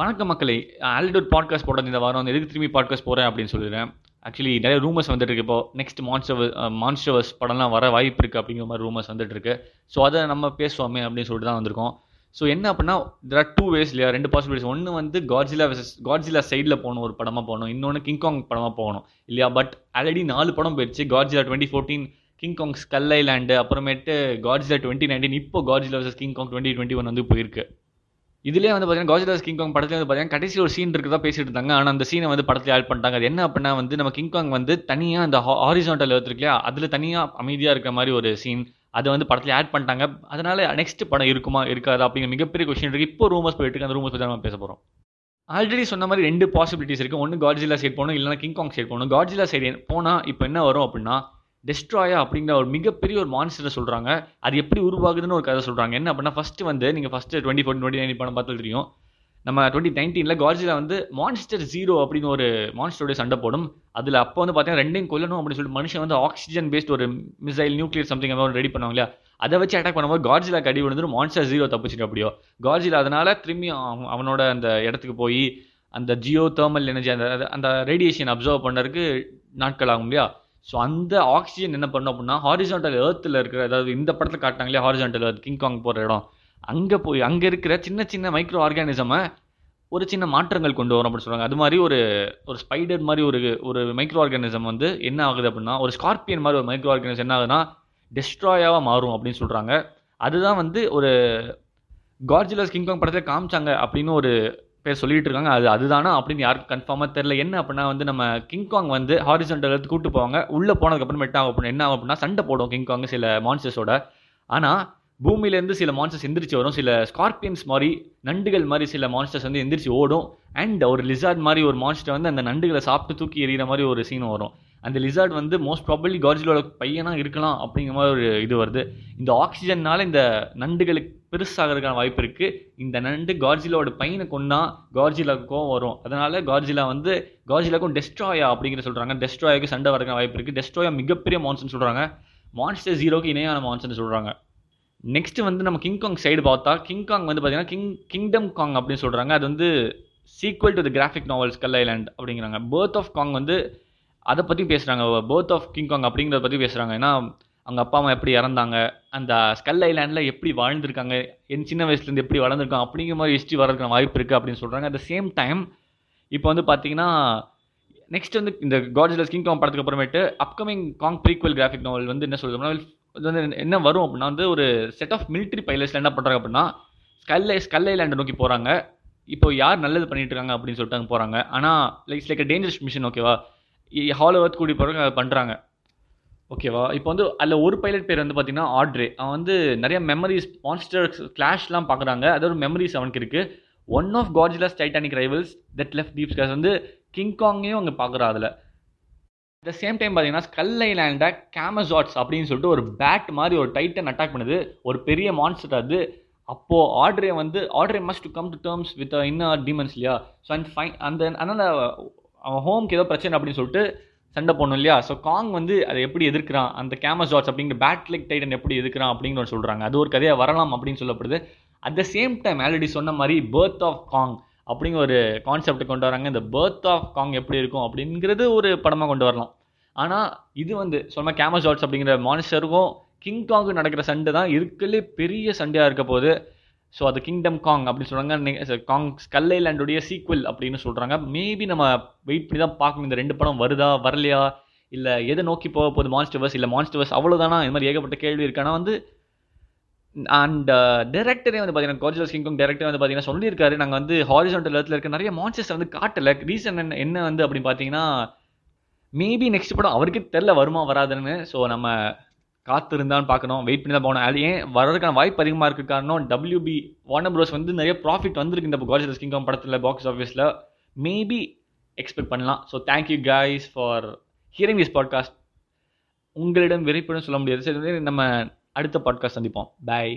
வணக்கம் மக்களை. ஆல்டோட் பாட்காஸ்ட் போடுறது இந்த வாரம். வந்து எதுக்கு திரும்பி பாட்காஸ்ட் போகிறேன் அப்படின்னு சொல்லிடுறேன். ஆக்சுவலி நிறைய ரூமர்ஸ் வந்துட்டு இருக்கு. இப்போ நெக்ஸ்ட் மான்ஸ்டர் மான்ஸ்டர்ஸ் படம்லாம் வர வாய்ப்பு இருக்குது அப்படிங்கிற மாதிரி ரூமர்ஸ் வந்துட்டு இருக்கு. ஸோ அதை நம்ம பேசுவோமே அப்படின்னு சொல்லிட்டு தான் வந்திருக்கோம். ஸோ என்ன அப்படின்னா தெர் ஆர் டூ வேஸ் இல்லையா? ரெண்டு பாசிபிலிட்டிஸ் ஒன்று வந்து காட்ஜிலா வெசஸ் காட்ஜிலா சைடில் போகணும் ஒரு படமாக போகணும். இன்னொன்று கிங்காங் படமாக போகணும் இல்லையா? பட் ஆல்ரெடி நாலு படம் போயிடுச்சு Godzilla twenty fourteen King Kong ஸ்கல்லை land அப்புறமேட்டு காட்ஜிலா டுவெண்ட்டி நைன்டீன் இப்போ Godzilla versus King Kong twenty twenty one வந்து போயிருக்கு. இதுலேயே வந்து பார்த்தீங்கன்னா காஜிலாஸ் கிங்காங் படத்துல வந்து பார்த்தீங்கன்னா கடைசி ஒரு சீன் இருக்கிறதா பேசிட்டு இருந்தாங்க. ஆனால் அந்த சீனை வந்து படத்தில் ஆட் பண்ணிட்டாங்க. அது என்ன அப்படின்னா வந்து நம்ம கிங்காங் வந்து தனியாக அந்த ஹாரிசான்டல் எடுத்துருக்கலையா அதில் தனியாக அமைதியாக இருக்கிற மாதிரி ஒரு சீன் அதை வந்து படத்தில் ஆட் பண்ணிட்டாங்க. அதனால நெக்ஸ்ட் படம் இருக்குமா இருக்காதா அப்படிங்கிற மிகப்பெரிய கொஸ்டின் இருக்குது இப்போ ரூமர்ஸ் போயிட்டு இருக்கு. அந்த ரூமர்ஸ் பற்றி நம்ம பேச போகிறோம் ஆல்ரெடி சொன்ன மாதிரி ரெண்டு பாசிபிலிட்டிஸ் இருக்குது ஒன்று காட்ஜிலா சைட் போகணும் இல்லைனா கிங்காங் சைட் போகணும். காட்ஜிலா சைடு போனால் இப்போ என்ன வரும் அப்படின்னா டெஸ்ட்ராயா அப்படிங்கிற ஒரு மிகப்பெரிய ஒரு மான்ஸ்டரை சொல்கிறாங்க அது எப்படி உருவாகுதுன்னு ஒரு கதை சொல்கிறாங்க என்ன அப்படின்னா ஃபஸ்ட்டு வந்து நீங்கள் first twenty four twenty nine படம் பார்த்து தெரியும். நம்ம டுவெண்ட்டி நைன்டீனில் கார்ஜியில் வந்து மான்ஸ்டர் ஜீரோ அப்படின்னு ஒரு மான்ஸ்டருடைய சண்டை போடும். அதில் அப்போ வந்து பார்த்தீங்கன்னா ரெண்டையும் கொல்லணும் அப்படின்னு சொல்லிட்டு மனுஷன் வந்து ஆக்சிஜன் பேஸ்ட் ஒரு மிசைல் நியூக்ளியர் சம்திங் மாதிரி ரெடி பண்ணுவாங்க இல்லையா? அதை வச்சு அட்டாக் பண்ணும்போது கார்ஜிலா கடி விழுந்து மான்ஸ்டர் ஜீரோ தப்பிச்சிட்டு அப்படியோ காட்ஜிலா அதனால திரும்பி அவன் அவனோட அந்த இடத்துக்கு போய் அந்த ஜியோ தேர்மல் எனர்ஜி அந்த அந்த ரேடியேஷன் அப்சர்வ் பண்ணுறதுக்கு நாட்கள் ஆகும் இல்லையா? ஸோ அந்த ஆக்சிஜன் என்ன பண்ணும் அப்படின்னா ஹாரிசான்டல் ஏர்த்தில் இருக்கிற அதாவது இந்த படத்தில் காட்டினாங்களே ஹாரிசான்டல் ஏர்த் கிங்காங் போகிற இடம். அங்கே போய் அங்கே இருக்கிற சின்ன சின்ன மைக்ரோ ஆர்கானிசமை ஒரு சின்ன மாற்றங்கள் கொண்டு வரும் அப்படின்னு சொல்கிறாங்க அது மாதிரி ஒரு ஒரு ஸ்பைடர் மாதிரி ஒரு ஒரு மைக்ரோ ஆர்கானிசம் வந்து என்ன ஆகுது அப்படின்னா ஒரு ஸ்கார்பியன் மாதிரி ஒரு மைக்ரோ ஆர்கானிசம் என்ன ஆகுதுன்னா டெஸ்ட்ராயாவாக மாறும் அப்படின்னு சொல்கிறாங்க அதுதான் வந்து ஒரு கார்ஜிலஸ் கிங்காங் படத்தில் காமிச்சாங்க அப்படின்னு ஒரு பேர் சொல்லிட்டு இருக்காங்க. அது அதுதானா அப்படின்னு யாருக்கும் கன்ஃபார்மாக தெரில என்ன அப்படின்னா வந்து நம்ம கிங்காங் வந்து ஹாரிசன்டல் எடுத்து கூட்டு போவாங்க. உள்ளே போனதுக்கப்புறம் ஆகும் அப்படின்னு என்ன ஆகும் அப்படின்னா சண்டை போடும் கிங்காங் சில மான்ஸ்டர்ஸோட ஆனால் பூமியிலேருந்து சில மான்ஸ்டர்ஸ் எந்திரிச்சு வரும். சில ஸ்கார்பியன்ஸ் மாதிரி நண்டுகள் மாதிரி சில மான்ஸ்டர்ஸ் வந்து எந்திரிச்சு ஓடும். அண்ட் ஒரு லிசார்ட் மாதிரி ஒரு மான்ஸ்டர் வந்து அந்த நண்டுகளை சாப்பிட்டு தூக்கி எறிகிற மாதிரி ஒரு சீன் வரும். அந்த லிசார்ட் வந்து மோஸ்ட் ப்ராபப்ளி கார்ஜிலோட பையனாக இருக்கலாம் அப்படிங்கிற மாதிரி ஒரு இது வருது. இந்த ஆக்சிஜன்னால் இந்த நண்டுகளுக்கு பெருசாகிறதுக்கான வாய்ப்பு இருக்குது இந்த நண்டு கார்ஜிலாவோட பையனை கொண்டா கார்ஜிலாவுக்கும் வரும். அதனால் கார்ஜிலா வந்து கார்ஜிலாக்கும் டெஸ்ட்ராயா அப்படிங்கிற சொல்கிறாங்க டெஸ்ட்ராயாவுக்கு சண்டை வரக்கான வாய்ப்பு இருக்குது டெஸ்ட்ராயா மிகப்பெரிய மான்சன் சொல்கிறாங்க மான்ஸ்டர் ஜீரோக்கு இணையான மான்சன் சொல்கிறாங்க நெக்ஸ்ட் வந்து நம்ம கிங்காங் சைடு பார்த்தா கிங்காங் வந்து பார்த்தீங்கன்னா கிங் கிங்டம் காங் அப்படின்னு சொல்கிறாங்க அது வந்து sequel to the graphic novels skull island அப்படிங்கிறாங்க. பேர்த் ஆஃப் காங் வந்து அதை பற்றி பேசுகிறாங்க பேர்த் ஆஃப் கிங்காங் அப்படிங்கிறத பற்றி பேசுகிறாங்க ஏன்னா அவங்க அப்பா அம்மா எப்படி இறந்தாங்க அந்த ஸ்கல் ஐலாண்டில் எப்படி வாழ்ந்திருக்காங்க என் சின்ன வயசுலேருந்து எப்படி வளர்ந்துருக்காங்க அப்படிங்கிற மாதிரி ஹிஸ்ட்ரி வரதுக்கான வாய்ப்பு இருக்குது அப்படின்னு சொல்கிறாங்க அட் த சேம் டைம் இப்போ வந்து பார்த்தீங்கன்னா நெக்ஸ்ட் வந்து இந்த காட்ஜிலஸ் கிங் காங் படத்துக்கு அப்புறமேட்டு upcoming Kong prequel graphic novel வந்து என்ன சொல்லுதுன்னா இது வந்து என்ன வரும் அப்படின்னா வந்து ஒரு செட் ஆஃப் மிலிட்ரி பைலட்ஸில் என்ன பண்ணுறாங்க அப்படின்னா ஸ்கல் ஸ்கல் ஐலாண்டை நோக்கி போகிறாங்க இப்போ யார் நல்லது பண்ணிட்டு இருக்காங்க அப்படின்னு சொல்லிட்டு அங்கே போகிறாங்க ஆனால் லைக் லைக் டேஞ்சரஸ் மிஷன் ஓகேவா ஹால் ஒர்த் கூடி போகிறவங்க அதை பண்ணுறாங்க ஓகேவா? இப்போ வந்து அதில் ஒரு பைலட் பேர் வந்து பார்த்தீங்கன்னா ஆட்ரே. அவன் வந்து நிறைய மெமரிஸ் மான்ஸ்டர்ஸ் கிளாஷ்லாம் பார்க்குறாங்க அதோட மெமரிஸ் அவனுக்கு இருக்குது one of Godzilla's titanic rivals that left deep scars வந்து கிங்காங்கையும் அங்கே பார்க்குறா அதில். அட் த சேம் டைம் பார்த்தீங்கன்னா ஸ்கல் ஐலாண்டை கேமசாட்ஸ் அப்படின்னு சொல்லிட்டு ஒரு பேட் மாதிரி ஒரு டைட்டன் அட்டாக் பண்ணுது. ஒரு பெரிய மான்ஸ்டர் அது. அப்போது ஆர்டரே வந்து ஆர்டரே must to come to terms with inner demons இல்லையா? ஸோ அண்ட் ஃபைன் அந்த அதனால் அவன் ஹோம்க்கு ஏதோ பிரச்சனை அப்படின்னு சொல்லிட்டு சண்டை போடணும் இல்லையா? ஸோ காங் வந்து அதை எப்படி எதிர்க்கிறான்? அந்த கேமஸ் ஜார்ஜ் அப்படிங்கிற பேட்லிக் டைட்டன் எப்படி எதிர்க்கிறான் அப்படிங்கிற சொல்கிறாங்க அது ஒரு கதையாக வரலாம் அப்படின்னு சொல்லப்படுது. At the same time already சொன்ன மாதிரி பேர்த் ஆஃப் காங் அப்படிங்கிற ஒரு கான்செப்டை கொண்டு வராங்க. இந்த பேர்த் ஆஃப் காங் எப்படி இருக்கும் அப்படிங்கிறது ஒரு படமாக கொண்டு வரலாம். ஆனால் இது வந்து சொன்ன கேமசாட்ஸ் அப்படிங்கிற மானிஸ்டருக்கும் கிங் காங்கு நடக்கிற சண்டை தான். இருக்கலே பெரிய சண்டையாக இருக்க போது ஸோ அது கிங்டம் காங் அப்படின்னு சொல்கிறாங்க காங் ஸ்கல்லை லேண்டுடைய சீக்வல் அப்படின்னு சொல்கிறாங்க மேபி நம்ம வெயிட் பண்ணி தான் பார்க்கணும். இந்த ரெண்டு படம் வருதா வரலையா? இல்லை எதை நோக்கி போக போகுது மான்ஸ்டர்வர்ஸ் இல்லை மான்ஸ்டர்வர்ஸ் அவ்வளோதானா இந்த மாதிரி ஏகப்பட்ட கேள்வி இருக்கானா வந்து அண்ட் டேரக்டரே uh, வந்து பார்த்தீங்கன்னா கார்ஜிலஸ் கிங்காங் டேரக்டர் வந்து பார்த்தீங்கன்னா சொல்லியிருக்காரு. நாங்கள் வந்து ஹாரிசான்டல் இடத்துல இருக்க நிறைய மான்ஸ்டர்ஸ் வந்து காட்டலை. ரீசன் என்ன என்ன வந்து அப்படின்னு பார்த்தீங்கன்னா மேபி நெக்ஸ்ட் படம் அவருக்கே தெரில வருமா வராதுன்னு. ஸோ நம்ம காத்திருந்தான்னு பார்க்கணும். வெயிட் பண்ணி தான் போகணும். அது ஏன் வர்றதுக்கான வாய்ப்பு அதிகமாக இருக்கு காரணம் டபிள்யூபி வார்னர் ப்ரோஸ் வந்து நிறைய ப்ராஃபிட் வந்திருக்கு இந்த கார்ஜிலஸ் கிங்கம் படத்தில் பாக்ஸ் ஆஃபீஸில் மேபி எக்ஸ்பெக்ட் பண்ணலாம். So thank you guys for hearing this podcast உங்களிடம் விரைப்புன்னு சொல்ல முடியாது. சரி நம்ம அடுத்த பாட்காஸ்ட் சந்திப்போம். பாய்